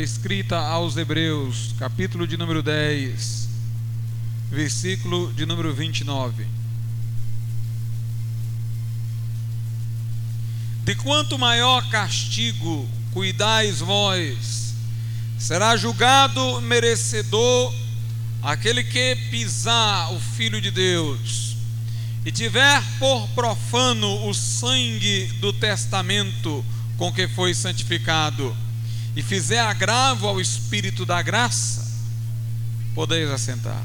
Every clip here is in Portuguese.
escrita aos Hebreus, capítulo de número 10, versículo de número 29. De quanto maior castigo cuidais vós, será julgado merecedor aquele que pisar o Filho de Deus e tiver por profano o sangue do testamento com que foi santificado e fizer agravo ao Espírito da graça, podeis assentar.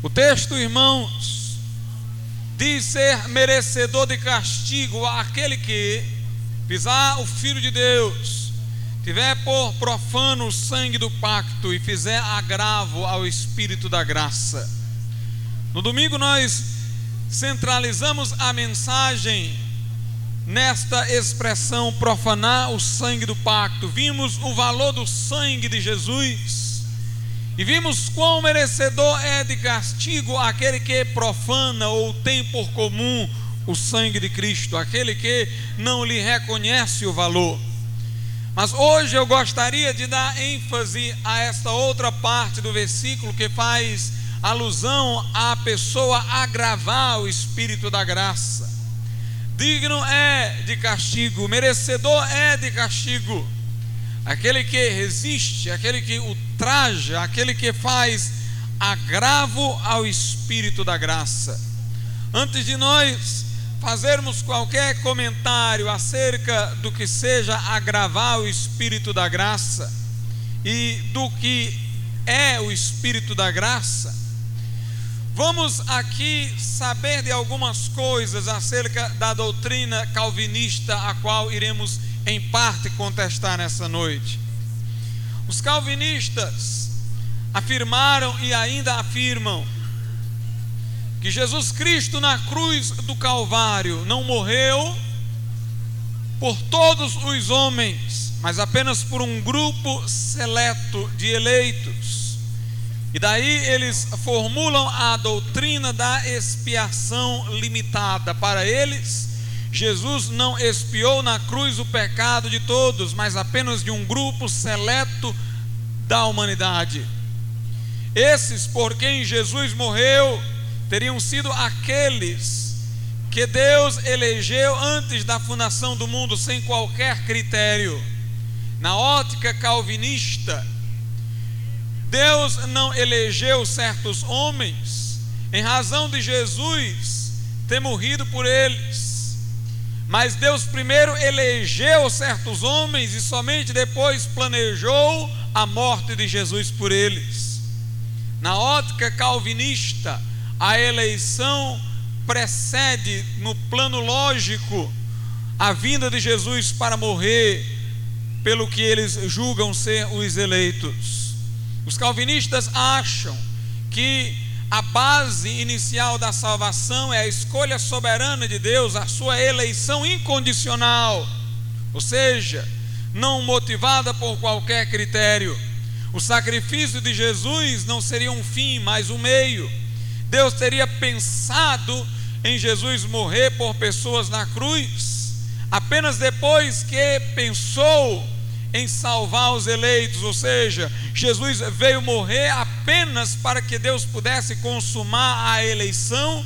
O texto, irmãos, diz ser merecedor de castigo aquele que pisar o Filho de Deus, tiver por profano o sangue do pacto e fizer agravo ao Espírito da graça. No domingo nós centralizamos a mensagem nesta expressão profanar o sangue do pacto. Vimos o valor do sangue de Jesus e vimos quão merecedor é de castigo aquele que profana ou tem por comum o sangue de Cristo, aquele que não lhe reconhece o valor. Mas hoje eu gostaria de dar ênfase a esta outra parte do versículo que faz alusão à pessoa agravar o espírito da graça digno é de castigo, merecedor é de castigo. Aquele que resiste, aquele que ultraja, aquele que faz agravo ao espírito da graça. Antes de nós fazermos qualquer comentário acerca do que seja agravar o espírito da graça e do que é o espírito da graça, Vamos aqui saber de algumas coisas acerca da doutrina calvinista, a qual iremos em parte contestar nessa noite. Os calvinistas afirmaram e ainda afirmam que Jesus Cristo na cruz do Calvário não morreu por todos os homens, mas apenas por um grupo seleto de eleitos. E daí eles formulam a doutrina da expiação limitada. Para eles, Jesus não expiou na cruz o pecado de todos, mas apenas de um grupo seleto da humanidade. Esses por quem Jesus morreu teriam sido aqueles que Deus elegeu antes da fundação do mundo, sem qualquer critério. Na ótica calvinista, Deus não elegeu certos homens em razão de Jesus ter morrido por eles. Mas Deus primeiro elegeu certos homens e somente depois planejou a morte de Jesus por eles. Na ótica calvinista, a eleição precede no plano lógico a vinda de Jesus para morrer pelo que eles julgam ser os eleitos. Os calvinistas acham que a base inicial da salvação é a escolha soberana de Deus, a sua eleição incondicional, ou seja, não motivada por qualquer critério. O sacrifício de Jesus não seria um fim, mas um meio. Deus teria pensado em Jesus morrer por pessoas na cruz, apenas depois que pensou em salvar os eleitos, ou seja, Jesus veio morrer apenas para que Deus pudesse consumar a eleição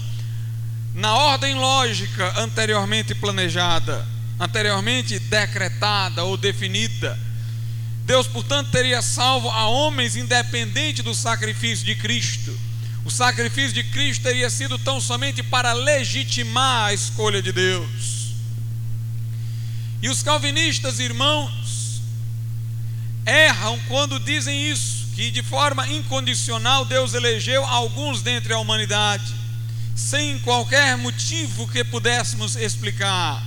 na ordem lógica anteriormente planejada, anteriormente decretada ou definida. Deus, portanto, teria salvo a homens independente do sacrifício de Cristo. O sacrifício de Cristo teria sido tão somente para legitimar a escolha de Deus. E os calvinistas, irmãos, erram quando dizem isso, que de forma incondicional Deus elegeu alguns dentre a humanidade, sem qualquer motivo que pudéssemos explicar.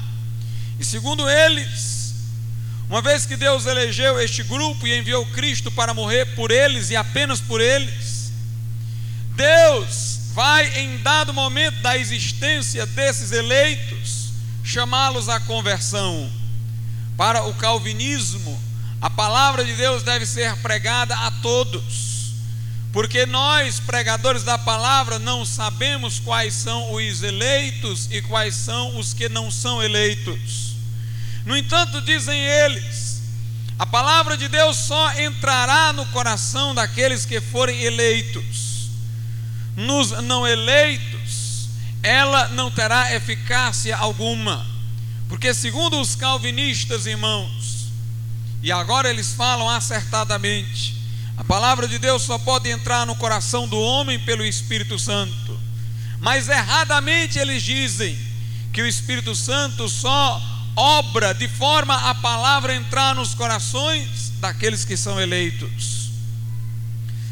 E segundo eles, uma vez que Deus elegeu este grupo e enviou Cristo para morrer por eles e apenas por eles, Deus vai, em dado momento da existência desses eleitos, chamá-los à conversão. Para o calvinismo, a palavra de Deus deve ser pregada a todos, porque nós, pregadores da palavra, não sabemos quais são os eleitos e quais são os que não são eleitos. No entanto, dizem eles, a palavra de Deus só entrará no coração daqueles que forem eleitos. Nos não eleitos, ela não terá eficácia alguma. Porque, segundo os calvinistas, irmãos, e agora eles falam acertadamente, a palavra de Deus só pode entrar no coração do homem pelo Espírito Santo. Mas erradamente eles dizem que o Espírito Santo só obra de forma a palavra entrar nos corações daqueles que são eleitos.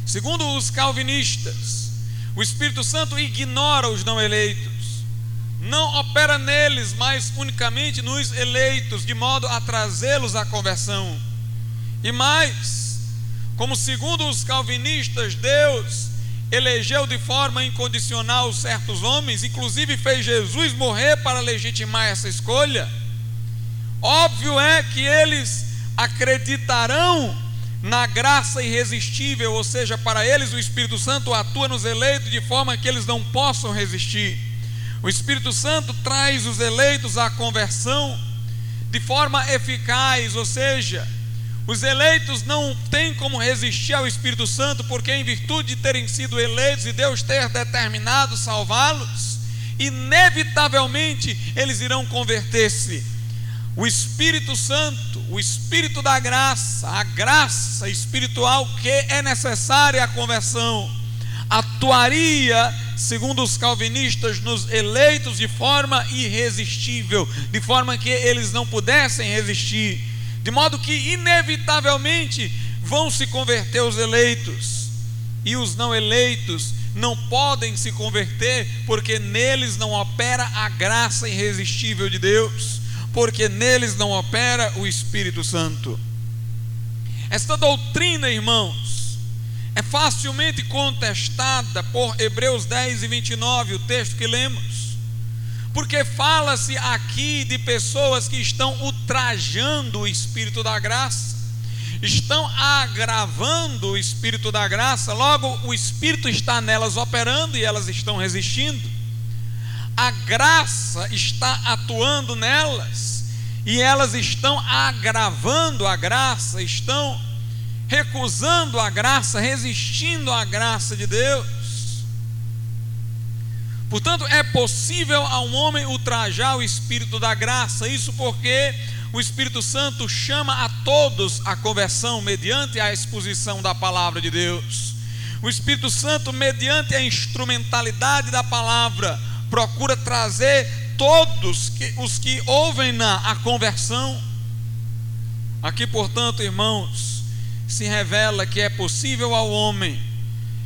Segundo os calvinistas, o Espírito Santo ignora os não eleitos, não opera neles, mas unicamente nos eleitos, de modo a trazê-los à conversão. E mais, como segundo os calvinistas, Deus elegeu de forma incondicional certos homens, inclusive fez Jesus morrer para legitimar essa escolha. Óbvio é que eles acreditarão na graça irresistível, ou seja, para eles o Espírito Santo atua nos eleitos de forma que eles não possam resistir. O Espírito Santo traz os eleitos à conversão de forma eficaz, ou seja, os eleitos não têm como resistir ao Espírito Santo, porque em virtude de terem sido eleitos e Deus ter determinado salvá-los, inevitavelmente eles irão converter-se. O Espírito Santo, o Espírito da graça, a graça espiritual que é necessária à conversão, atuaria, segundo os calvinistas, nos eleitos de forma irresistível, de forma que eles não pudessem resistir de modo que, inevitavelmente, vão se converter os eleitos, e os não eleitos não podem se converter, porque neles não opera a graça irresistível de Deus, porque neles não opera o Espírito Santo. Esta doutrina, irmãos, é facilmente contestada por Hebreus 10 e 29, o texto que lemos porque fala-se aqui de pessoas que estão ultrajando o Espírito da graça, estão agravando o Espírito da graça, logo o Espírito está nelas operando e elas estão resistindo. A graça está atuando nelas e elas estão agravando a graça, estão recusando a graça, resistindo à graça de Deus. Portanto, é possível a um homem ultrajar o Espírito da graça, isso porque o Espírito Santo chama a todos à conversão mediante a exposição da palavra de Deus. O Espírito Santo, mediante a instrumentalidade da palavra, procura trazer todos que, os que ouvem-na a conversão. Aqui, portanto, irmãos, se revela que é possível ao homem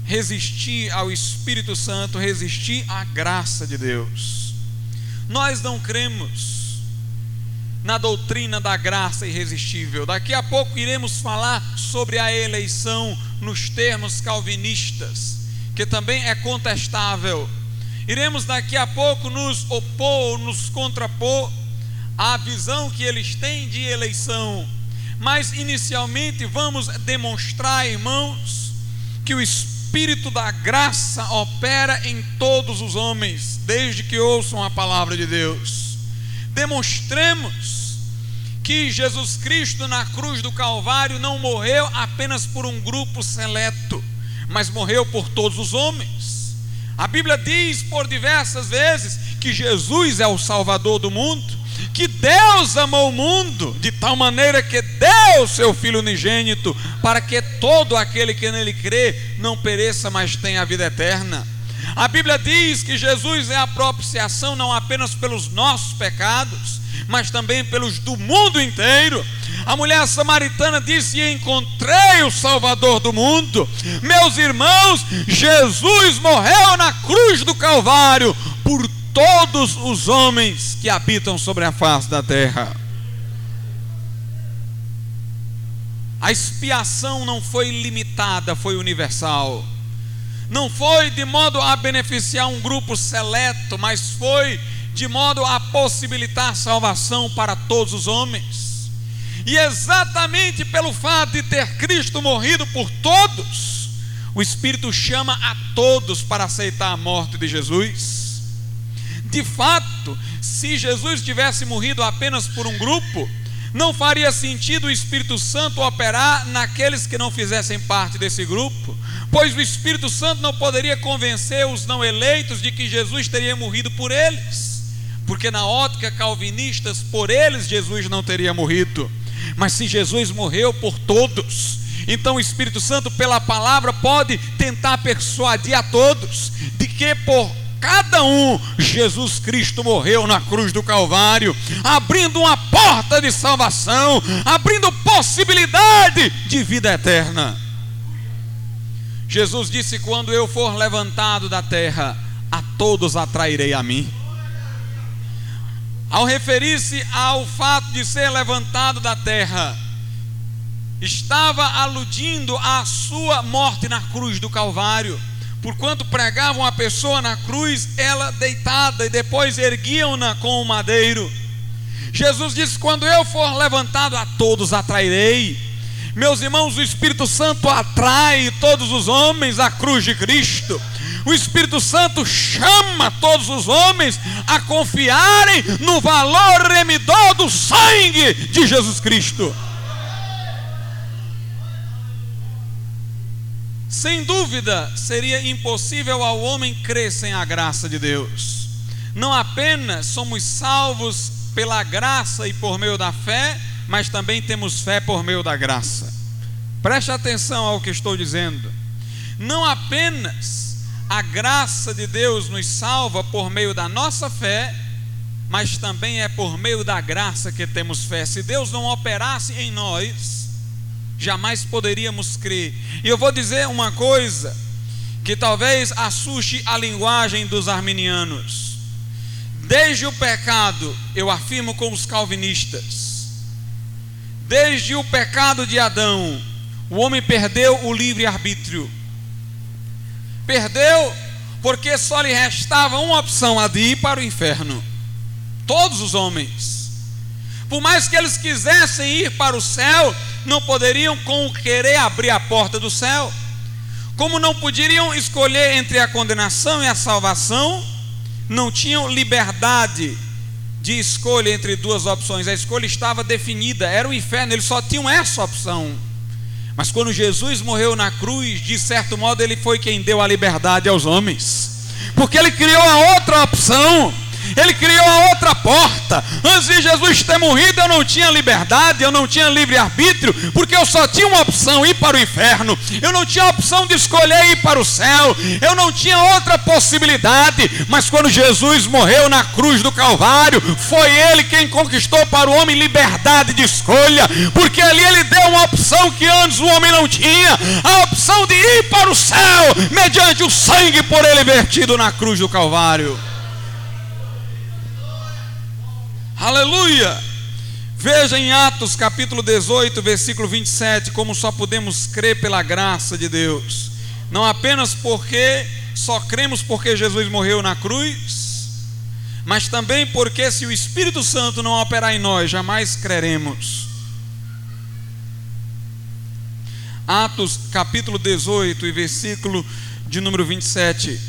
resistir ao Espírito Santo, resistir à graça de Deus. Nós não cremos na doutrina da graça irresistível. Daqui a pouco iremos falar sobre a eleição nos termos calvinistas, que também é contestável. Iremos daqui a pouco nos opor, nos contrapor à visão que eles têm de eleição. Mas inicialmente vamos demonstrar, irmãos, que o Espírito da graça opera em todos os homens, desde que ouçam a palavra de Deus. Demonstremos que Jesus Cristo na cruz do Calvário não morreu apenas por um grupo seleto, mas morreu por todos os homens. A Bíblia diz por diversas vezes que Jesus é o Salvador do mundo que Deus amou o mundo de tal maneira que deu o seu Filho unigênito para que todo aquele que nele crê não pereça, mas tenha a vida eterna. A Bíblia diz que Jesus é a propiciação não apenas pelos nossos pecados, mas também pelos do mundo inteiro. A mulher samaritana disse: Encontrei o Salvador do mundo. Meus irmãos, Jesus morreu na cruz do Calvário todos os homens que habitam sobre a face da terra. A expiação não foi limitada, foi universal. Não foi de modo a beneficiar um grupo seleto, mas foi de modo a possibilitar salvação para todos os homens. E exatamente pelo fato de ter Cristo morrido por todos, o Espírito chama a todos para aceitar a morte de Jesus. De fato, se Jesus tivesse morrido apenas por um grupo, Não faria sentido o Espírito Santo operar naqueles que não fizessem parte desse grupo, pois o Espírito Santo não poderia convencer os não eleitos de que Jesus teria morrido por eles, porque na ótica calvinistas, por eles Jesus não teria morrido, mas se Jesus morreu por todos, então o Espírito Santo, pela palavra, pode tentar persuadir a todos de que por cada um, Jesus Cristo morreu na cruz do Calvário, abrindo uma porta de salvação, abrindo possibilidade de vida eterna. Jesus disse: Quando eu for levantado da terra, a todos atrairei a mim. Ao referir-se ao fato de ser levantado da terra, estava aludindo à sua morte na cruz do Calvário porquanto pregavam a pessoa na cruz, ela deitada, e depois erguiam-na com o madeiro. Jesus disse: Quando eu for levantado, a todos atrairei. Meus irmãos, o Espírito Santo atrai todos os homens à cruz de Cristo. O Espírito Santo chama todos os homens a confiarem no valor remidor do sangue de Jesus Cristo. Sem dúvida, seria impossível ao homem crer sem a graça de Deus. Não apenas somos salvos pela graça e por meio da fé, mas também temos fé por meio da graça. Preste atenção ao que estou dizendo. Não apenas a graça de Deus nos salva por meio da nossa fé, mas também é por meio da graça que temos fé. Se Deus não operasse em nós, jamais poderíamos crer. E eu vou dizer uma coisa que talvez assuste a linguagem dos arminianos. Desde o pecado, eu afirmo com os calvinistas, desde o pecado de Adão, o homem perdeu o livre-arbítrio. Perdeu porque só lhe restava uma opção, a de ir para o inferno. Todos os homens. Por mais que eles quisessem ir para o céu, não poderiam com querer abrir a porta do céu, como não poderiam escolher entre a condenação e a salvação, não tinham liberdade de escolha entre duas opções, a escolha estava definida, era o inferno, eles só tinham essa opção. Mas quando Jesus morreu na cruz, de certo modo, ele foi quem deu a liberdade aos homens, porque ele criou a outra opção. Ele criou a outra porta. Antes de Jesus ter morrido, eu não tinha liberdade, eu não tinha livre-arbítrio, porque eu só tinha uma opção: ir para o inferno. Eu não tinha a opção de escolher ir para o céu. Eu não tinha outra possibilidade. Mas quando Jesus morreu na cruz do Calvário, foi Ele quem conquistou para o homem liberdade de escolha, porque ali Ele deu uma opção que antes o homem não tinha a opção de ir para o céu, mediante o sangue por Ele vertido na cruz do Calvário. Aleluia! Veja em Atos capítulo 18, versículo 27, como só podemos crer pela graça de Deus. Não apenas porque só cremos porque Jesus morreu na cruz, mas também porque se o Espírito Santo não operar em nós, jamais creremos. Atos capítulo 18 e versículo de número 27.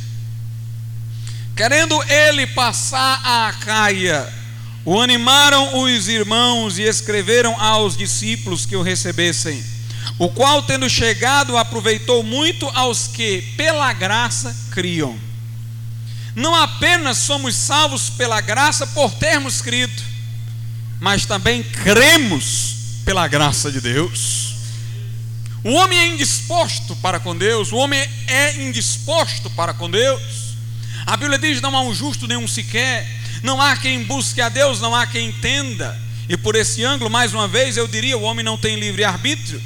Querendo ele passar a Acaia, o animaram os irmãos e escreveram aos discípulos que o recebessem. O qual, tendo chegado, aproveitou muito aos que, pela graça, criam. Não apenas somos salvos pela graça por termos crido, mas também cremos pela graça de Deus. O homem é indisposto para com Deus, o homem é indisposto para com Deus. A Bíblia diz: não há um justo nenhum sequer não há quem busque a Deus, não há quem entenda. E por esse ângulo, mais uma vez, eu diria: o homem não tem livre arbítrio,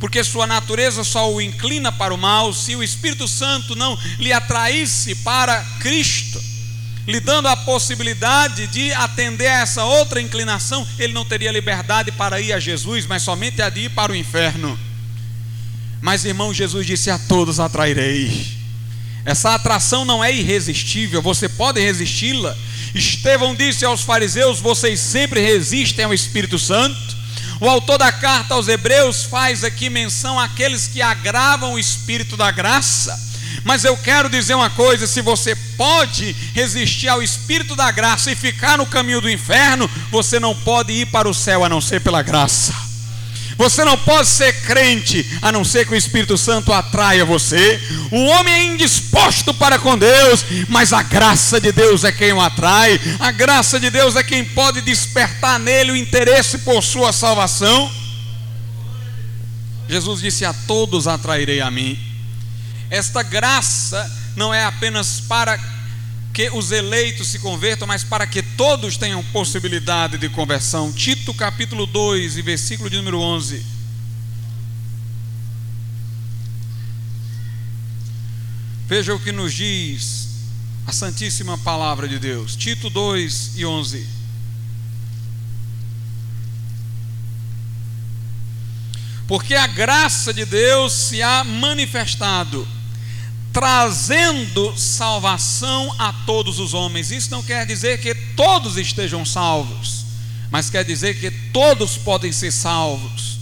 porque sua natureza só o inclina para o mal. Se o Espírito Santo não lhe atraísse para Cristo, lhe dando a possibilidade de atender a essa outra inclinação, ele não teria liberdade para ir a Jesus, mas somente a de ir para o inferno. Mas, irmão, Jesus disse: A todos atrairei. Essa atração não é irresistível, você pode resisti-la, Estevão disse aos fariseus: Vocês sempre resistem ao Espírito Santo. O autor da carta aos Hebreus faz aqui menção àqueles que agravam o Espírito da graça. Mas eu quero dizer uma coisa: se você pode resistir ao Espírito da graça e ficar no caminho do inferno, você não pode ir para o céu a não ser pela graça. Você não pode ser crente a não ser que o Espírito Santo atraia você. O homem é indisposto para com Deus, mas a graça de Deus é quem o atrai. A graça de Deus é quem pode despertar nele o interesse por sua salvação. Jesus disse: A todos atrairei a mim. Esta graça não é apenas para que os eleitos se convertam, mas para que todos tenham possibilidade de conversão. Tito capítulo 2 e versículo de número 11. Veja o que nos diz a Santíssima Palavra de Deus. Tito 2 e 11. Porque a graça de Deus se há manifestado trazendo salvação a todos os homens. Isso não quer dizer que todos estejam salvos, mas quer dizer que todos podem ser salvos.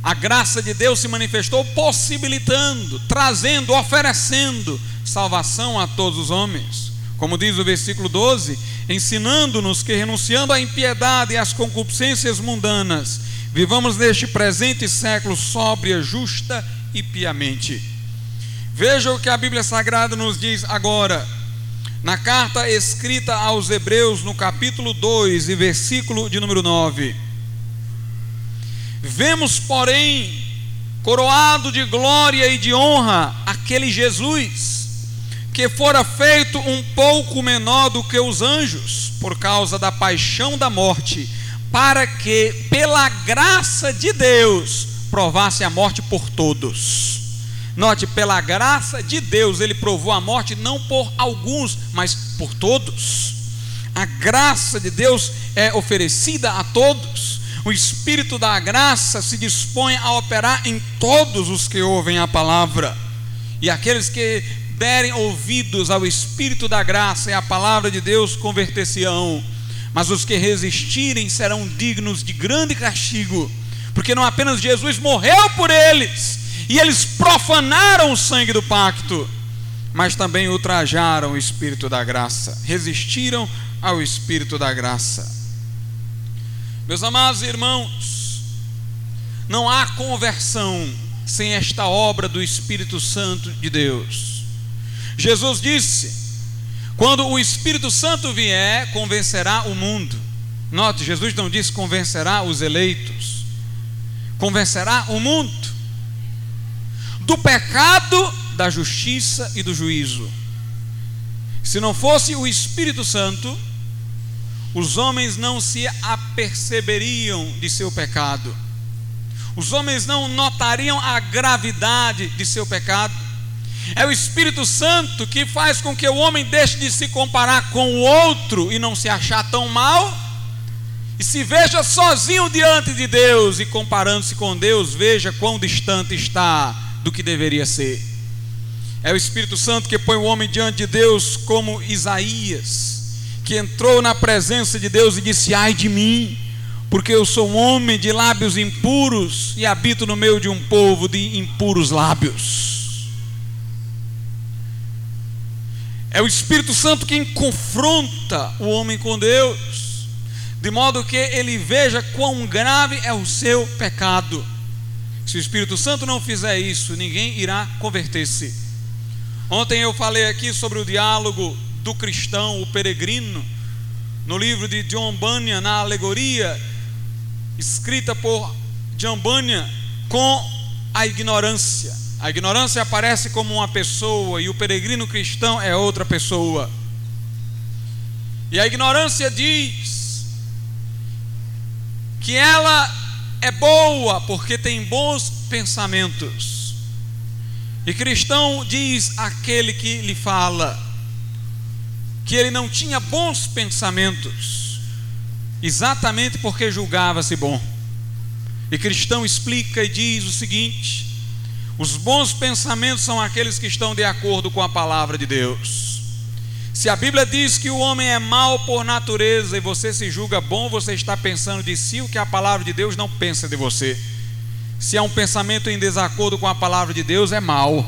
A graça de Deus se manifestou possibilitando, trazendo, oferecendo salvação a todos os homens. Como diz o versículo 12, ensinando-nos que renunciando à impiedade e às concupiscências mundanas, vivamos neste presente século sóbria, justa e piamente Veja o que a Bíblia Sagrada nos diz agora. Na carta escrita aos Hebreus, no capítulo 2 e versículo de número 9. Vemos, porém, coroado de glória e de honra aquele Jesus, que fora feito um pouco menor do que os anjos, por causa da paixão da morte, para que, pela graça de Deus, provasse a morte por todos. Note, pela graça de Deus, ele provou a morte não por alguns, mas por todos. A graça de Deus é oferecida a todos. O Espírito da graça se dispõe a operar em todos os que ouvem a palavra. E aqueles que derem ouvidos ao Espírito da graça e à palavra de Deus converter-se-ão. Mas os que resistirem serão dignos de grande castigo, porque não apenas Jesus morreu por eles, e eles profanaram o sangue do pacto, mas também ultrajaram o Espírito da graça, resistiram ao Espírito da graça. Meus amados irmãos, não há conversão sem esta obra do Espírito Santo de Deus. Jesus disse: quando o Espírito Santo vier, convencerá o mundo. Note, Jesus não disse convencerá os eleitos, convencerá o mundo do pecado, da justiça e do juízo. Se não fosse o Espírito Santo, os homens não se aperceberiam de seu pecado, os homens não notariam a gravidade de seu pecado. É o Espírito Santo que faz com que o homem deixe de se comparar com o outro e não se achar tão mal, e se veja sozinho diante de Deus e comparando-se com Deus, veja quão distante está do que deveria ser. É o Espírito Santo que põe o homem diante de Deus, como Isaías, que entrou na presença de Deus e disse: Ai de mim, porque eu sou um homem de lábios impuros e habito no meio de um povo de impuros lábios. É o Espírito Santo quem confronta o homem com Deus, de modo que ele veja quão grave é o seu pecado. Se o Espírito Santo não fizer isso, ninguém irá converter-se. Ontem eu falei aqui sobre o diálogo do cristão, o peregrino, no livro de John Bunyan, na alegoria escrita por John Bunyan com a ignorância. A ignorância aparece como uma pessoa e o peregrino cristão é outra pessoa. E a ignorância diz que ela é boa porque tem bons pensamentos. E cristão diz aquele que lhe fala que ele não tinha bons pensamentos, exatamente porque julgava-se bom. E cristão explica e diz o seguinte: os bons pensamentos são aqueles que estão de acordo com a palavra de Deus. Se a Bíblia diz que o homem é mau por natureza e você se julga bom, você está pensando de si o que a palavra de Deus não pensa de você. Se há um pensamento em desacordo com a palavra de Deus, é mau.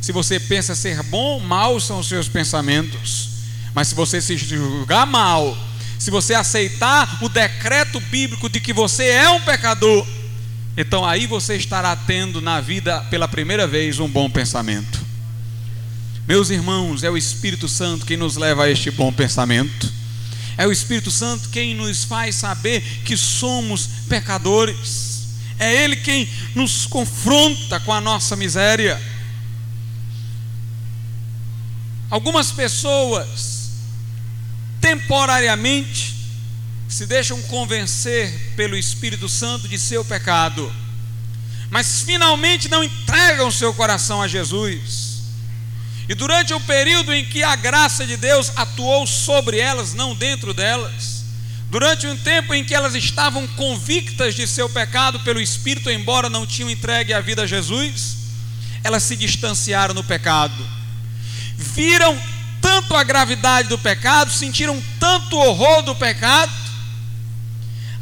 Se você pensa ser bom, maus são os seus pensamentos. Mas se você se julgar mal, se você aceitar o decreto bíblico de que você é um pecador, então aí você estará tendo na vida pela primeira vez um bom pensamento. Meus irmãos, é o Espírito Santo quem nos leva a este bom pensamento. É o Espírito Santo quem nos faz saber que somos pecadores. É Ele quem nos confronta com a nossa miséria. Algumas pessoas, temporariamente, se deixam convencer pelo Espírito Santo de seu pecado, mas finalmente não entregam seu coração a Jesus. E durante o período em que a graça de Deus atuou sobre elas, não dentro delas, durante um tempo em que elas estavam convictas de seu pecado pelo Espírito, embora não tinham entregue a vida a Jesus, elas se distanciaram no pecado, viram tanto a gravidade do pecado, sentiram tanto horror do pecado,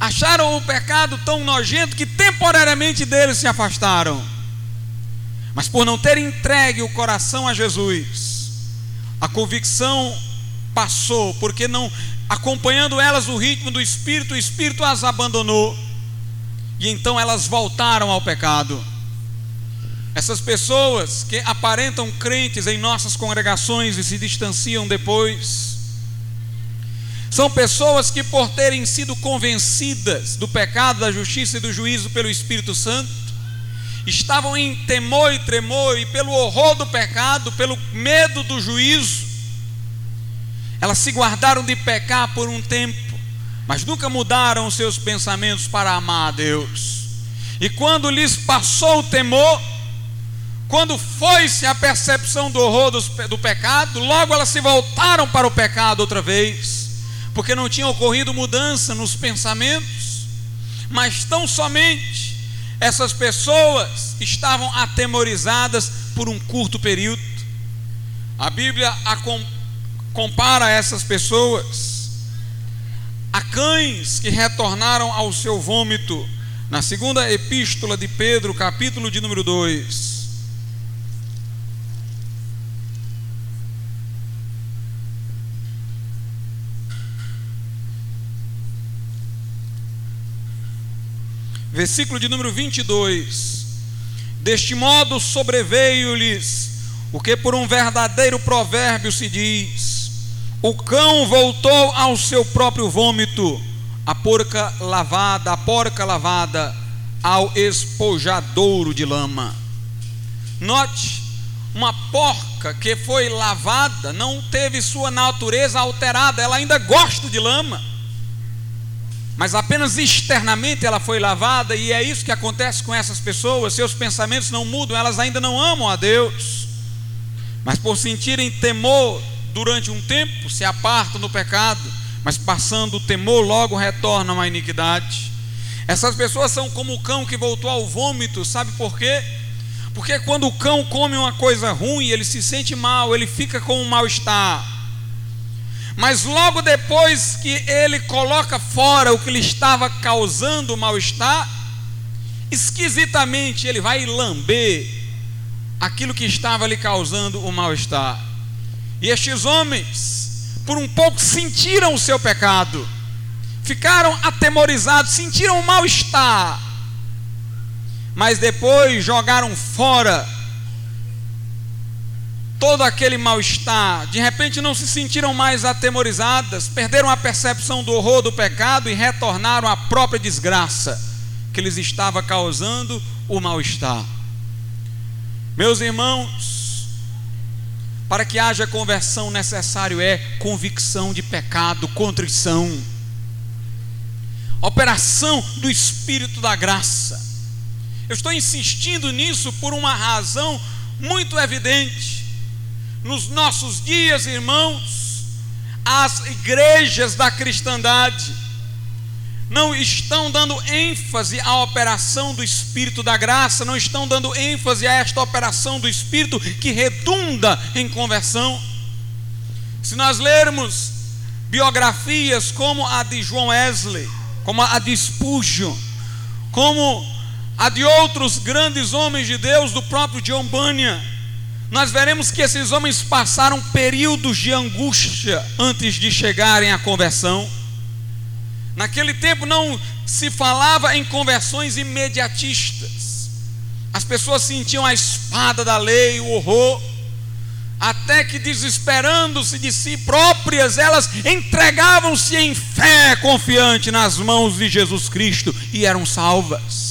acharam o pecado tão nojento que temporariamente dele se afastaram. Mas por não ter entregue o coração a Jesus, a convicção passou, porque não acompanhando elas o ritmo do espírito, o espírito as abandonou. E então elas voltaram ao pecado. Essas pessoas que aparentam crentes em nossas congregações e se distanciam depois, são pessoas que, por terem sido convencidas do pecado, da justiça e do juízo pelo Espírito Santo, estavam em temor e tremor, e pelo horror do pecado, pelo medo do juízo, elas se guardaram de pecar por um tempo, mas nunca mudaram os seus pensamentos para amar a Deus. E quando lhes passou o temor, quando foi-se a percepção do horror do, do pecado, logo elas se voltaram para o pecado outra vez, porque não tinha ocorrido mudança nos pensamentos, mas tão somente essas pessoas estavam atemorizadas por um curto período. A Bíblia a compara essas pessoas a cães que retornaram ao seu vômito. Na segunda epístola de Pedro, capítulo de número 2. Versículo de número 22. Deste modo sobreveio-lhes o que por um verdadeiro provérbio se diz: O cão voltou ao seu próprio vômito, a porca lavada, a porca lavada ao espojadouro de lama. Note, uma porca que foi lavada não teve sua natureza alterada, ela ainda gosta de lama mas apenas externamente ela foi lavada, e é isso que acontece com essas pessoas, seus pensamentos não mudam, elas ainda não amam a Deus, mas por sentirem temor durante um tempo, se apartam do pecado, mas passando o temor, logo retornam à iniquidade. Essas pessoas são como o cão que voltou ao vômito, sabe por quê? Porque quando o cão come uma coisa ruim, ele se sente mal, ele fica com um mal-estar. Mas logo depois que ele coloca fora o que lhe estava causando mal-estar, esquisitamente ele vai lamber aquilo que estava lhe causando o mal-estar. E estes homens, por um pouco, sentiram o seu pecado, ficaram atemorizados, sentiram o mal-estar, mas depois jogaram fora todo aquele mal-estar, de repente não se sentiram mais atemorizadas, perderam a percepção do horror do pecado e retornaram à própria desgraça que lhes estava causando o mal-estar. Meus irmãos, para que haja conversão, necessário é convicção de pecado, contrição, operação do Espírito da graça. Eu estou insistindo nisso por uma razão muito evidente nos nossos dias, irmãos, as igrejas da cristandade não estão dando ênfase à operação do Espírito da graça, não estão dando ênfase a esta operação do Espírito que redunda em conversão. Se nós lermos biografias como a de João Wesley, como a de Spurgeon, como a de outros grandes homens de Deus, do próprio John Bunyan, nós veremos que esses homens passaram períodos de angústia antes de chegarem à conversão. Naquele tempo não se falava em conversões imediatistas. As pessoas sentiam a espada da lei, o horror, até que desesperando-se de si próprias, elas entregavam-se em fé confiante nas mãos de Jesus Cristo e eram salvas.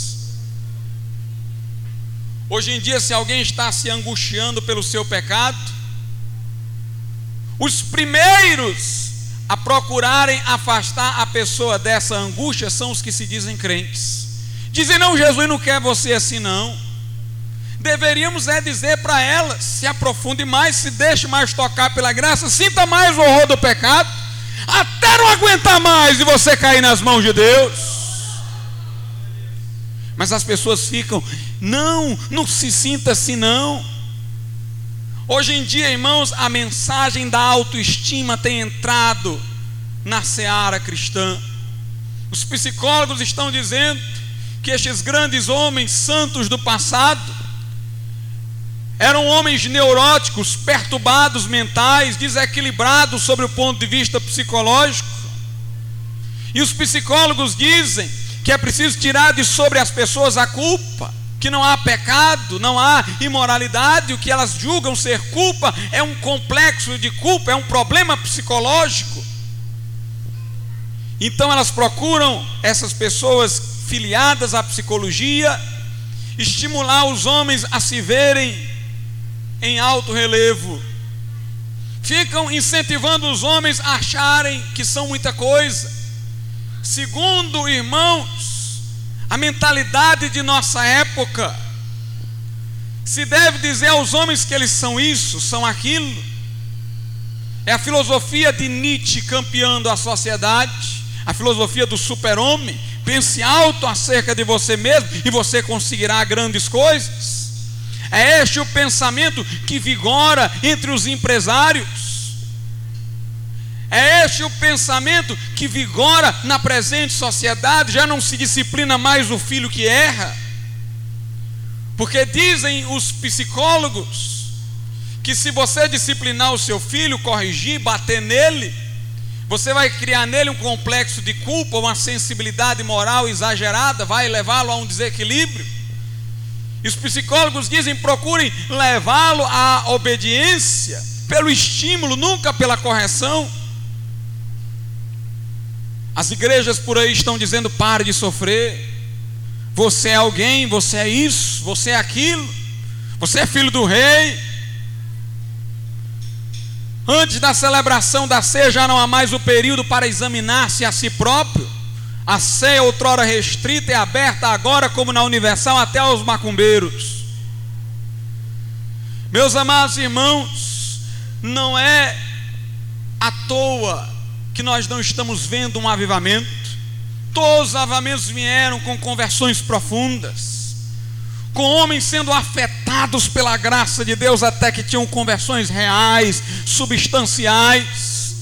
Hoje em dia, se alguém está se angustiando pelo seu pecado, os primeiros a procurarem afastar a pessoa dessa angústia são os que se dizem crentes. Dizem, não, Jesus não quer você assim, não. Deveríamos é dizer para elas: se aprofunde mais, se deixe mais tocar pela graça, sinta mais o horror do pecado, até não aguentar mais e você cair nas mãos de Deus. Mas as pessoas ficam, não, não se sinta assim não. Hoje em dia, irmãos, a mensagem da autoestima tem entrado na seara cristã. Os psicólogos estão dizendo que estes grandes homens santos do passado eram homens neuróticos, perturbados mentais, desequilibrados sobre o ponto de vista psicológico. E os psicólogos dizem que é preciso tirar de sobre as pessoas a culpa, que não há pecado, não há imoralidade, o que elas julgam ser culpa é um complexo de culpa, é um problema psicológico. Então elas procuram essas pessoas filiadas à psicologia estimular os homens a se verem em alto relevo. Ficam incentivando os homens a acharem que são muita coisa. Segundo, irmãos, a mentalidade de nossa época, se deve dizer aos homens que eles são isso, são aquilo. É a filosofia de Nietzsche campeando a sociedade, a filosofia do super-homem. Pense alto acerca de você mesmo e você conseguirá grandes coisas. É este o pensamento que vigora entre os empresários. É este o pensamento que vigora na presente sociedade, já não se disciplina mais o filho que erra. Porque dizem os psicólogos que se você disciplinar o seu filho, corrigir, bater nele, você vai criar nele um complexo de culpa, uma sensibilidade moral exagerada, vai levá-lo a um desequilíbrio. E os psicólogos dizem: procurem levá-lo à obediência, pelo estímulo, nunca pela correção. As igrejas por aí estão dizendo: pare de sofrer. Você é alguém, você é isso, você é aquilo. Você é filho do rei. Antes da celebração da ceia já não há mais o período para examinar-se a si próprio. A ceia, outrora restrita, é aberta agora, como na Universal, até aos macumbeiros. Meus amados irmãos, não é à toa que nós não estamos vendo um avivamento. Todos os avivamentos vieram com conversões profundas, com homens sendo afetados pela graça de Deus até que tinham conversões reais, substanciais.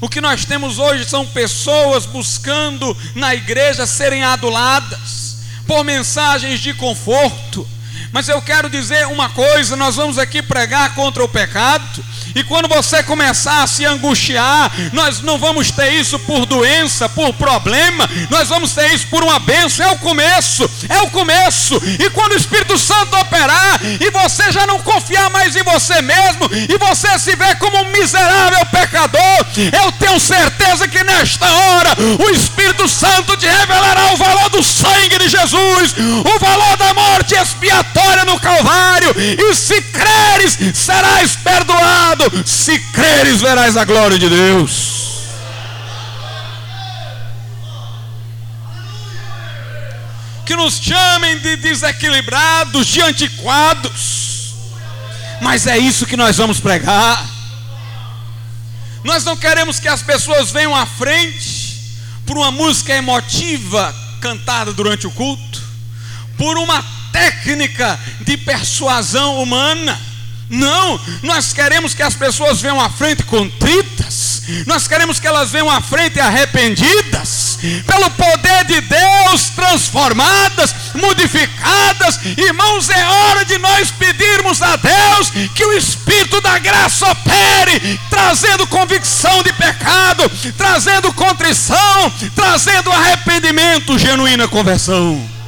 O que nós temos hoje são pessoas buscando na igreja serem aduladas por mensagens de conforto. Mas eu quero dizer uma coisa: nós vamos aqui pregar contra o pecado, e quando você começar a se angustiar, nós não vamos ter isso por doença, por problema, nós vamos ter isso por uma benção. É o começo, é o começo. E quando o Espírito Santo operar, e você já não confiar mais em você mesmo, e você se ver como um miserável pecador, eu tenho certeza que nesta hora o Espírito Santo te revelará o valor do sangue de Jesus, o valor da morte expiatória no Calvário, e se creres, serás perdoado se creres, verás a glória de Deus. Que nos chamem de desequilibrados, de antiquados, mas é isso que nós vamos pregar. Nós não queremos que as pessoas venham à frente por uma música emotiva cantada durante o culto, por uma técnica de persuasão humana não, nós queremos que as pessoas venham à frente contritas, nós queremos que elas venham à frente arrependidas, pelo poder de Deus transformadas, modificadas. Irmãos, é hora de nós pedirmos a Deus que o Espírito da graça opere, trazendo convicção de pecado, trazendo contrição, trazendo arrependimento, genuína conversão.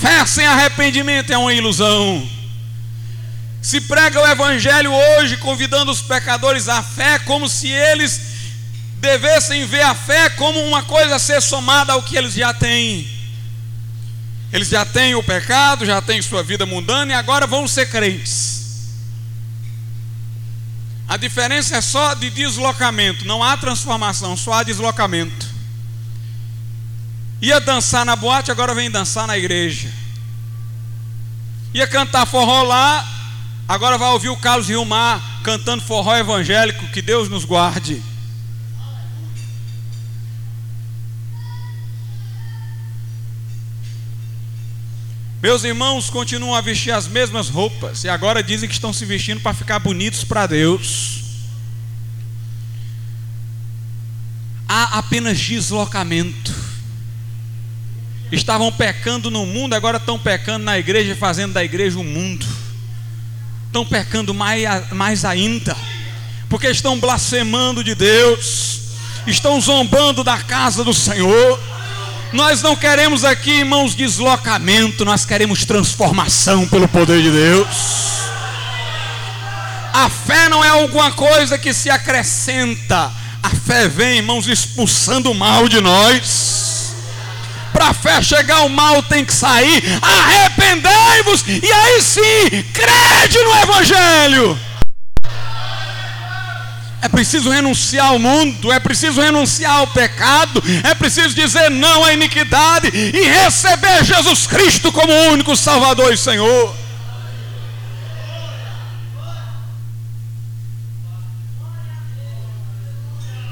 Fé sem arrependimento é uma ilusão. Se prega o Evangelho hoje, convidando os pecadores à fé, como se eles devessem ver a fé como uma coisa a ser somada ao que eles já têm. Eles já têm o pecado, já têm sua vida mundana e agora vão ser crentes. A diferença é só de deslocamento, não há transformação, só há deslocamento. Ia dançar na boate, agora vem dançar na igreja. Ia cantar forró lá, agora vai ouvir o Carlos Rilmar cantando forró evangélico. Que Deus nos guarde. Meus irmãos continuam a vestir as mesmas roupas e agora dizem que estão se vestindo para ficar bonitos para Deus. Há apenas deslocamento. Estavam pecando no mundo, agora estão pecando na igreja, fazendo da igreja um mundo. Estão pecando mais, mais ainda, porque estão blasfemando de Deus, estão zombando da casa do Senhor. Nós não queremos aqui, irmãos, deslocamento, nós queremos transformação pelo poder de Deus. A fé não é alguma coisa que se acrescenta, a fé vem, irmãos, expulsando o mal de nós para a fé chegar, o mal tem que sair. Arrependei-vos, e aí sim, crede no Evangelho. É preciso renunciar ao mundo, é preciso renunciar ao pecado, é preciso dizer não à iniquidade e receber Jesus Cristo como único Salvador e Senhor.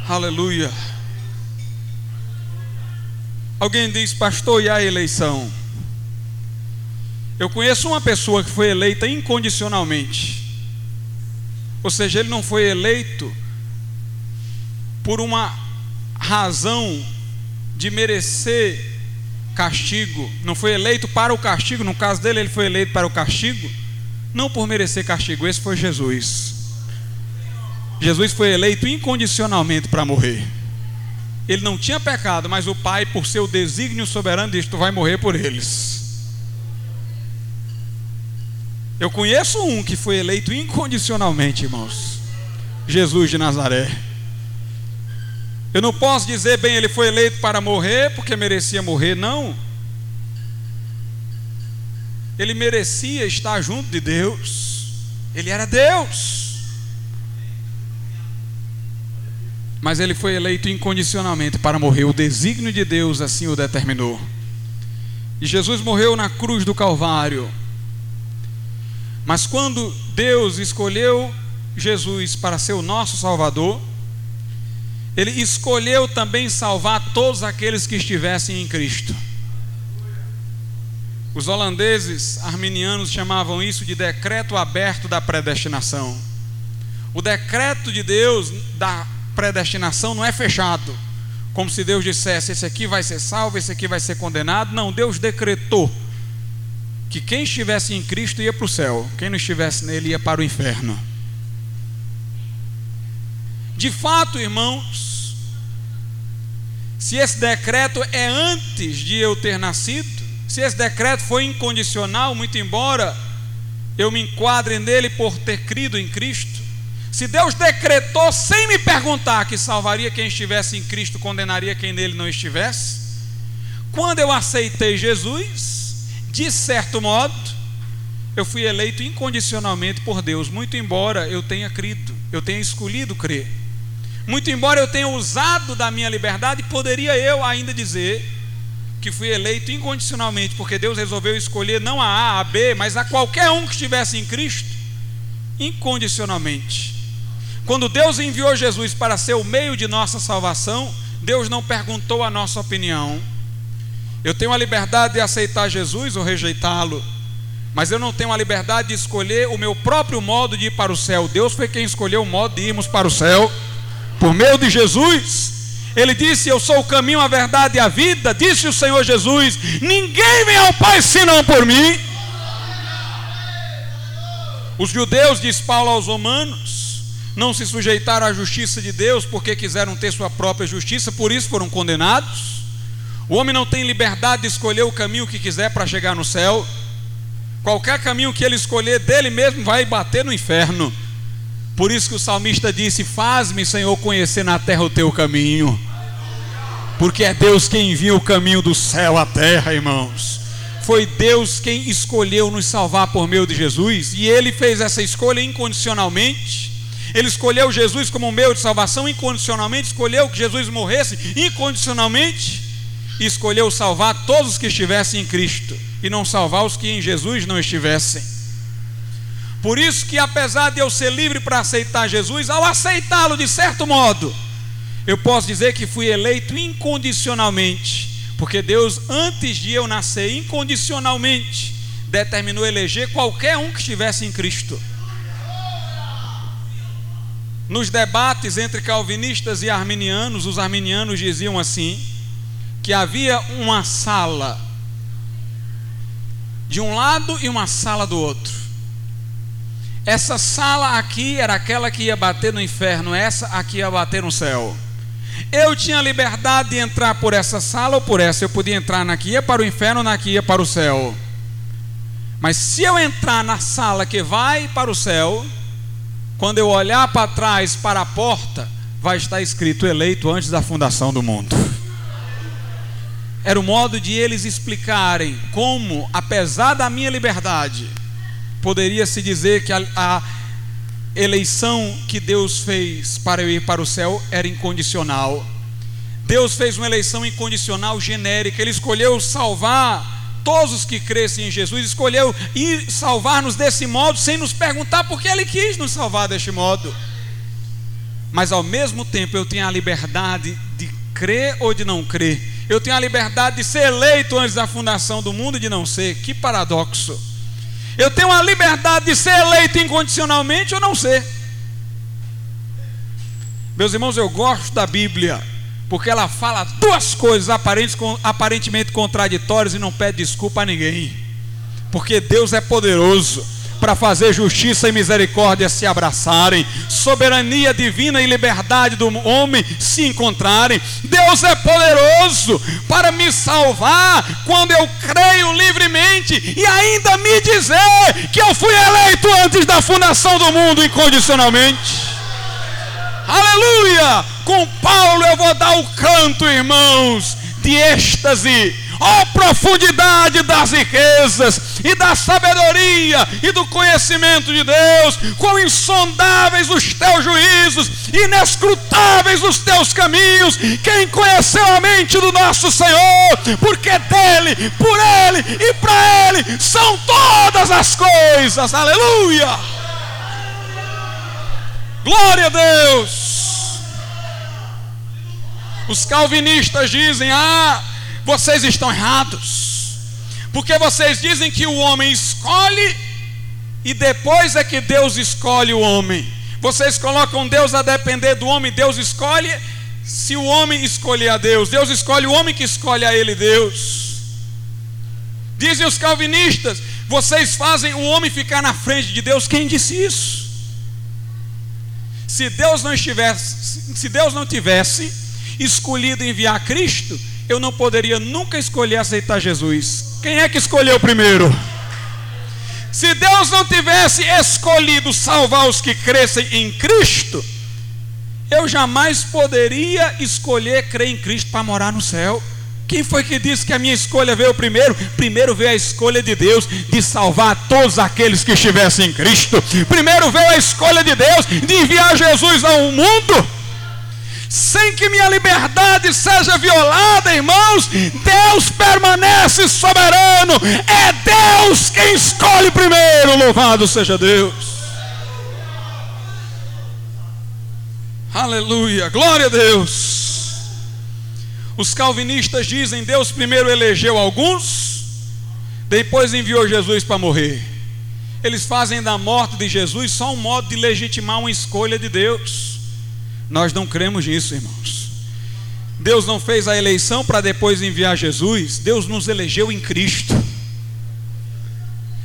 Aleluia. Alguém diz, pastor, e a eleição? Eu conheço uma pessoa que foi eleita incondicionalmente. Ou seja, ele não foi eleito por uma razão de merecer castigo, não foi eleito para o castigo, no caso dele, ele foi eleito para o castigo, não por merecer castigo, esse foi Jesus. Jesus foi eleito incondicionalmente para morrer. Ele não tinha pecado, mas o pai, por seu desígnio soberano, disse: Tu vai morrer por eles. Eu conheço um que foi eleito incondicionalmente, irmãos. Jesus de Nazaré. Eu não posso dizer, bem, ele foi eleito para morrer porque merecia morrer, não. Ele merecia estar junto de Deus. Ele era Deus. Mas ele foi eleito incondicionalmente para morrer. O desígnio de Deus assim o determinou. E Jesus morreu na cruz do Calvário. Mas quando Deus escolheu Jesus para ser o nosso Salvador, Ele escolheu também salvar todos aqueles que estivessem em Cristo. Os holandeses arminianos chamavam isso de decreto aberto da predestinação. O decreto de Deus da predestinação não é fechado. Como se Deus dissesse: esse aqui vai ser salvo, esse aqui vai ser condenado. Não, Deus decretou que quem estivesse em Cristo ia para o céu, quem não estivesse nele ia para o inferno. De fato, irmãos, se esse decreto é antes de eu ter nascido, se esse decreto foi incondicional, muito embora eu me enquadre nele por ter crido em Cristo, se Deus decretou sem me perguntar que salvaria quem estivesse em Cristo, condenaria quem nele não estivesse, quando eu aceitei Jesus, de certo modo, eu fui eleito incondicionalmente por Deus, muito embora eu tenha crido, eu tenha escolhido crer. Muito embora eu tenha usado da minha liberdade, poderia eu ainda dizer que fui eleito incondicionalmente, porque Deus resolveu escolher não a A, a B, mas a qualquer um que estivesse em Cristo, incondicionalmente. Quando Deus enviou Jesus para ser o meio de nossa salvação, Deus não perguntou a nossa opinião. Eu tenho a liberdade de aceitar Jesus ou rejeitá-lo, mas eu não tenho a liberdade de escolher o meu próprio modo de ir para o céu. Deus foi quem escolheu o modo de irmos para o céu, por meio de Jesus. Ele disse: Eu sou o caminho, a verdade e a vida. Disse o Senhor Jesus: Ninguém vem ao Pai senão por mim. Os judeus, diz Paulo aos romanos, não se sujeitaram à justiça de Deus porque quiseram ter sua própria justiça, por isso foram condenados. O homem não tem liberdade de escolher o caminho que quiser para chegar no céu. Qualquer caminho que ele escolher dele mesmo vai bater no inferno. Por isso que o salmista disse: Faz-me, Senhor, conhecer na terra o teu caminho. Porque é Deus quem envia o caminho do céu à terra, irmãos. Foi Deus quem escolheu nos salvar por meio de Jesus, e ele fez essa escolha incondicionalmente. Ele escolheu Jesus como meio de salvação incondicionalmente, escolheu que Jesus morresse incondicionalmente, e escolheu salvar todos os que estivessem em Cristo e não salvar os que em Jesus não estivessem. Por isso que apesar de eu ser livre para aceitar Jesus, ao aceitá-lo de certo modo, eu posso dizer que fui eleito incondicionalmente, porque Deus antes de eu nascer incondicionalmente determinou eleger qualquer um que estivesse em Cristo. Nos debates entre calvinistas e arminianos, os arminianos diziam assim: que havia uma sala de um lado e uma sala do outro. Essa sala aqui era aquela que ia bater no inferno, essa aqui ia bater no céu. Eu tinha liberdade de entrar por essa sala ou por essa. Eu podia entrar na que ia para o inferno, na que ia para o céu. Mas se eu entrar na sala que vai para o céu, quando eu olhar para trás para a porta, vai estar escrito eleito antes da fundação do mundo. Era o modo de eles explicarem como, apesar da minha liberdade, poderia se dizer que a, a eleição que Deus fez para eu ir para o céu era incondicional. Deus fez uma eleição incondicional genérica, Ele escolheu salvar todos os que crescem em Jesus, escolheu ir salvar-nos desse modo, sem nos perguntar por que Ele quis nos salvar deste modo. Mas ao mesmo tempo eu tenho a liberdade de crer ou de não crer eu tenho a liberdade de ser eleito antes da fundação do mundo e de não ser. Que paradoxo. Eu tenho a liberdade de ser eleito incondicionalmente ou não ser. Meus irmãos, eu gosto da Bíblia, porque ela fala duas coisas aparentemente contraditórias e não pede desculpa a ninguém. Porque Deus é poderoso para fazer justiça e misericórdia se abraçarem, soberania divina e liberdade do homem se encontrarem. Deus é poderoso para me salvar quando eu creio livremente e ainda me dizer que eu fui eleito antes da fundação do mundo incondicionalmente. Aleluia! Com Paulo eu vou dar o canto, irmãos, de êxtase ó oh, profundidade das riquezas e da sabedoria e do conhecimento de Deus, quão insondáveis os teus juízos, inescrutáveis os teus caminhos. Quem conheceu a mente do nosso Senhor, porque dele, por ele e para ele são todas as coisas. Aleluia! Glória a Deus! Os calvinistas dizem: ah, vocês estão errados. Porque vocês dizem que o homem escolhe e depois é que Deus escolhe o homem. Vocês colocam Deus a depender do homem, Deus escolhe se o homem escolher a Deus. Deus escolhe o homem que escolhe a ele, Deus. Dizem os calvinistas, vocês fazem o homem ficar na frente de Deus. Quem disse isso? Se Deus não estivesse, se Deus não tivesse escolhido enviar Cristo, eu não poderia nunca escolher aceitar Jesus. Quem é que escolheu primeiro? Se Deus não tivesse escolhido salvar os que crescem em Cristo, eu jamais poderia escolher crer em Cristo para morar no céu. Quem foi que disse que a minha escolha veio primeiro? Primeiro veio a escolha de Deus de salvar todos aqueles que estivessem em Cristo. Primeiro veio a escolha de Deus de enviar Jesus ao mundo sem que minha liberdade seja violada, irmãos, Deus permanece soberano, é Deus quem escolhe primeiro, louvado seja Deus. Aleluia, glória a Deus. Os calvinistas dizem: Deus primeiro elegeu alguns, depois enviou Jesus para morrer. Eles fazem da morte de Jesus só um modo de legitimar uma escolha de Deus. Nós não cremos nisso, irmãos. Deus não fez a eleição para depois enviar Jesus, Deus nos elegeu em Cristo.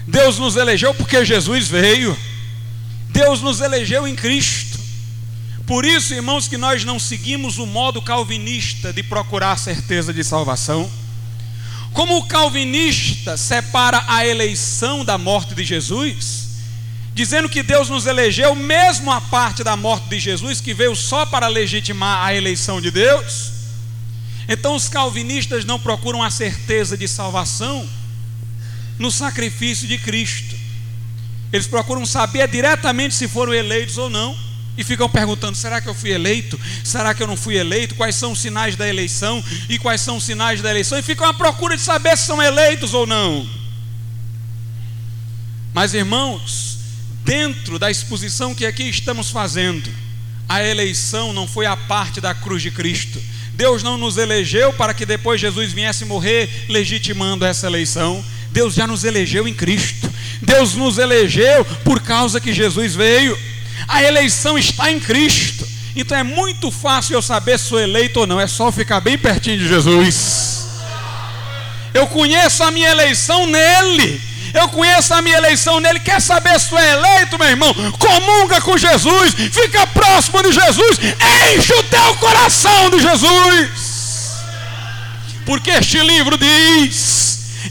Deus nos elegeu porque Jesus veio. Deus nos elegeu em Cristo. Por isso, irmãos, que nós não seguimos o modo calvinista de procurar certeza de salvação. Como o calvinista separa a eleição da morte de Jesus, dizendo que Deus nos elegeu mesmo a parte da morte de Jesus, que veio só para legitimar a eleição de Deus. Então, os calvinistas não procuram a certeza de salvação no sacrifício de Cristo. Eles procuram saber diretamente se foram eleitos ou não. E ficam perguntando: será que eu fui eleito? Será que eu não fui eleito? Quais são os sinais da eleição? E quais são os sinais da eleição? E ficam à procura de saber se são eleitos ou não. Mas irmãos, dentro da exposição que aqui estamos fazendo, a eleição não foi a parte da cruz de Cristo. Deus não nos elegeu para que depois Jesus viesse morrer legitimando essa eleição. Deus já nos elegeu em Cristo. Deus nos elegeu por causa que Jesus veio. A eleição está em Cristo. Então é muito fácil eu saber se sou eleito ou não, é só ficar bem pertinho de Jesus. Eu conheço a minha eleição nele. Eu conheço a minha eleição nele. Quer saber se tu é eleito, meu irmão? Comunga com Jesus, fica próximo de Jesus, enche o teu coração de Jesus. Porque este livro diz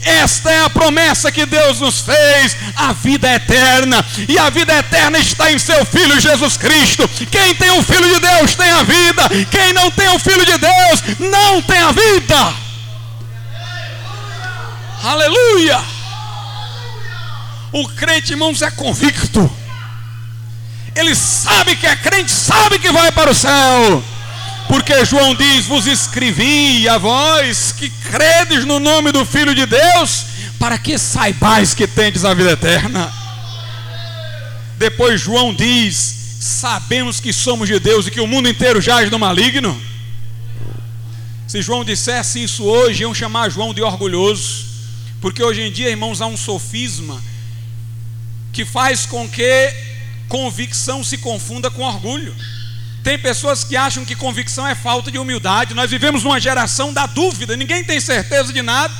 esta é a promessa que Deus nos fez, a vida eterna. E a vida eterna está em seu Filho Jesus Cristo. Quem tem o Filho de Deus tem a vida. Quem não tem o Filho de Deus não tem a vida. Aleluia! O crente, irmãos, é convicto. Ele sabe que é crente, sabe que vai para o céu. Porque João diz: Vos escrevi a vós que credes no nome do Filho de Deus, para que saibais que tendes a vida eterna. Depois João diz: Sabemos que somos de Deus e que o mundo inteiro jaz no maligno. Se João dissesse isso hoje, iam chamar João de orgulhoso, porque hoje em dia, irmãos, há um sofisma que faz com que convicção se confunda com orgulho. Tem pessoas que acham que convicção é falta de humildade. Nós vivemos numa geração da dúvida, ninguém tem certeza de nada.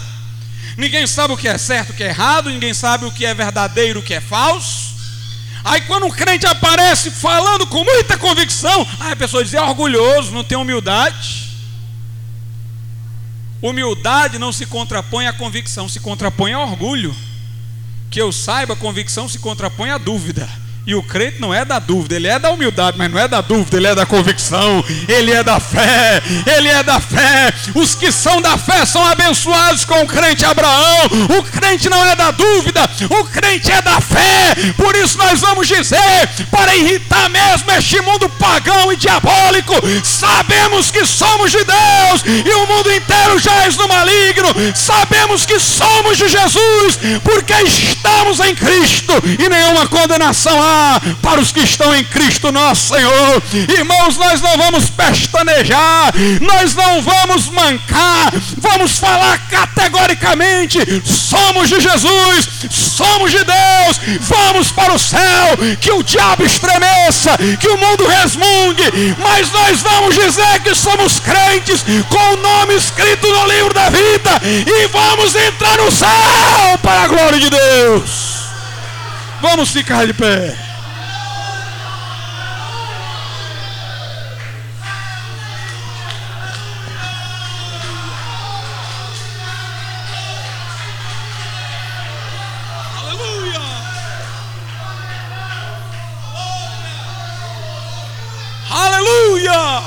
Ninguém sabe o que é certo, o que é errado, ninguém sabe o que é verdadeiro, o que é falso. Aí quando um crente aparece falando com muita convicção, aí a pessoa diz: é orgulhoso, não tem humildade. Humildade não se contrapõe à convicção, se contrapõe ao orgulho. Que eu saiba, convicção se contrapõe à dúvida. E o crente não é da dúvida, ele é da humildade, mas não é da dúvida, ele é da convicção, ele é da fé, ele é da fé. Os que são da fé são abençoados com o crente Abraão. O crente não é da dúvida, o crente é da fé. Por isso nós vamos dizer, para irritar mesmo este mundo pagão e diabólico, sabemos que somos de Deus e o mundo inteiro já é no maligno. Sabemos que somos de Jesus, porque estamos em Cristo e nenhuma condenação há para os que estão em Cristo nosso Senhor. Irmãos, nós não vamos pestanejar, nós não vamos mancar, vamos falar categoricamente: somos de Jesus, somos de Deus, vamos para o céu, que o diabo estremeça, que o mundo resmungue, mas nós vamos dizer que somos crentes com o nome escrito no livro da vida e vamos entrar no céu para a glória de Deus. Vamos ficar de pé. Aleluia! Aleluia!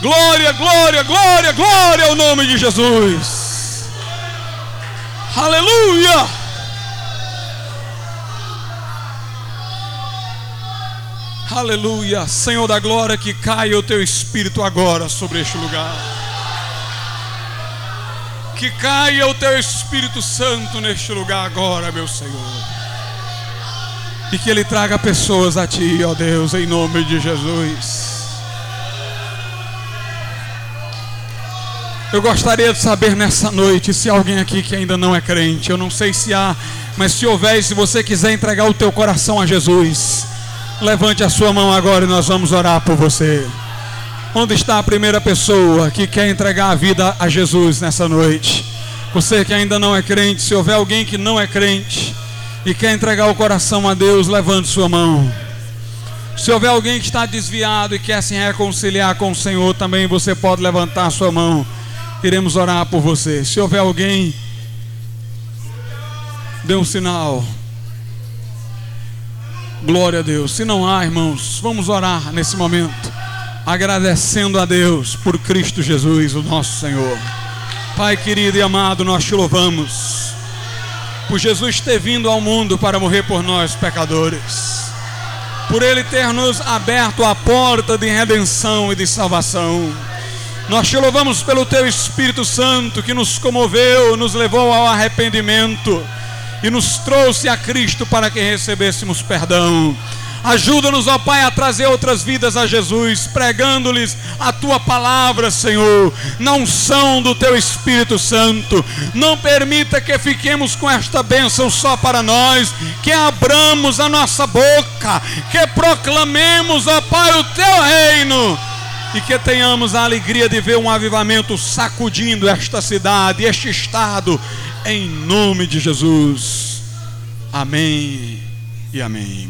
Glória, glória, glória, glória ao nome de Jesus. Aleluia! Aleluia, Senhor da glória, que caia o teu espírito agora sobre este lugar. Que caia o teu Espírito Santo neste lugar agora, meu Senhor. E que ele traga pessoas a ti, ó Deus, em nome de Jesus. Eu gostaria de saber nessa noite se alguém aqui que ainda não é crente. Eu não sei se há, mas se houver, se você quiser entregar o teu coração a Jesus, Levante a sua mão agora e nós vamos orar por você. Onde está a primeira pessoa que quer entregar a vida a Jesus nessa noite? Você que ainda não é crente, se houver alguém que não é crente e quer entregar o coração a Deus, levante sua mão. Se houver alguém que está desviado e quer se reconciliar com o Senhor, também você pode levantar sua mão. Iremos orar por você. Se houver alguém, dê um sinal. Glória a Deus. Se não há, irmãos, vamos orar nesse momento, agradecendo a Deus por Cristo Jesus, o nosso Senhor. Pai querido e amado, nós te louvamos por Jesus ter vindo ao mundo para morrer por nós, pecadores, por Ele ter nos aberto a porta de redenção e de salvação. Nós te louvamos pelo Teu Espírito Santo que nos comoveu, nos levou ao arrependimento e nos trouxe a Cristo para que recebêssemos perdão. Ajuda-nos, ó Pai, a trazer outras vidas a Jesus, pregando-lhes a tua palavra, Senhor, na unção do teu Espírito Santo. Não permita que fiquemos com esta bênção só para nós, que abramos a nossa boca, que proclamemos, ó Pai, o teu reino e que tenhamos a alegria de ver um avivamento sacudindo esta cidade, este estado, em nome de Jesus. Amém e amém.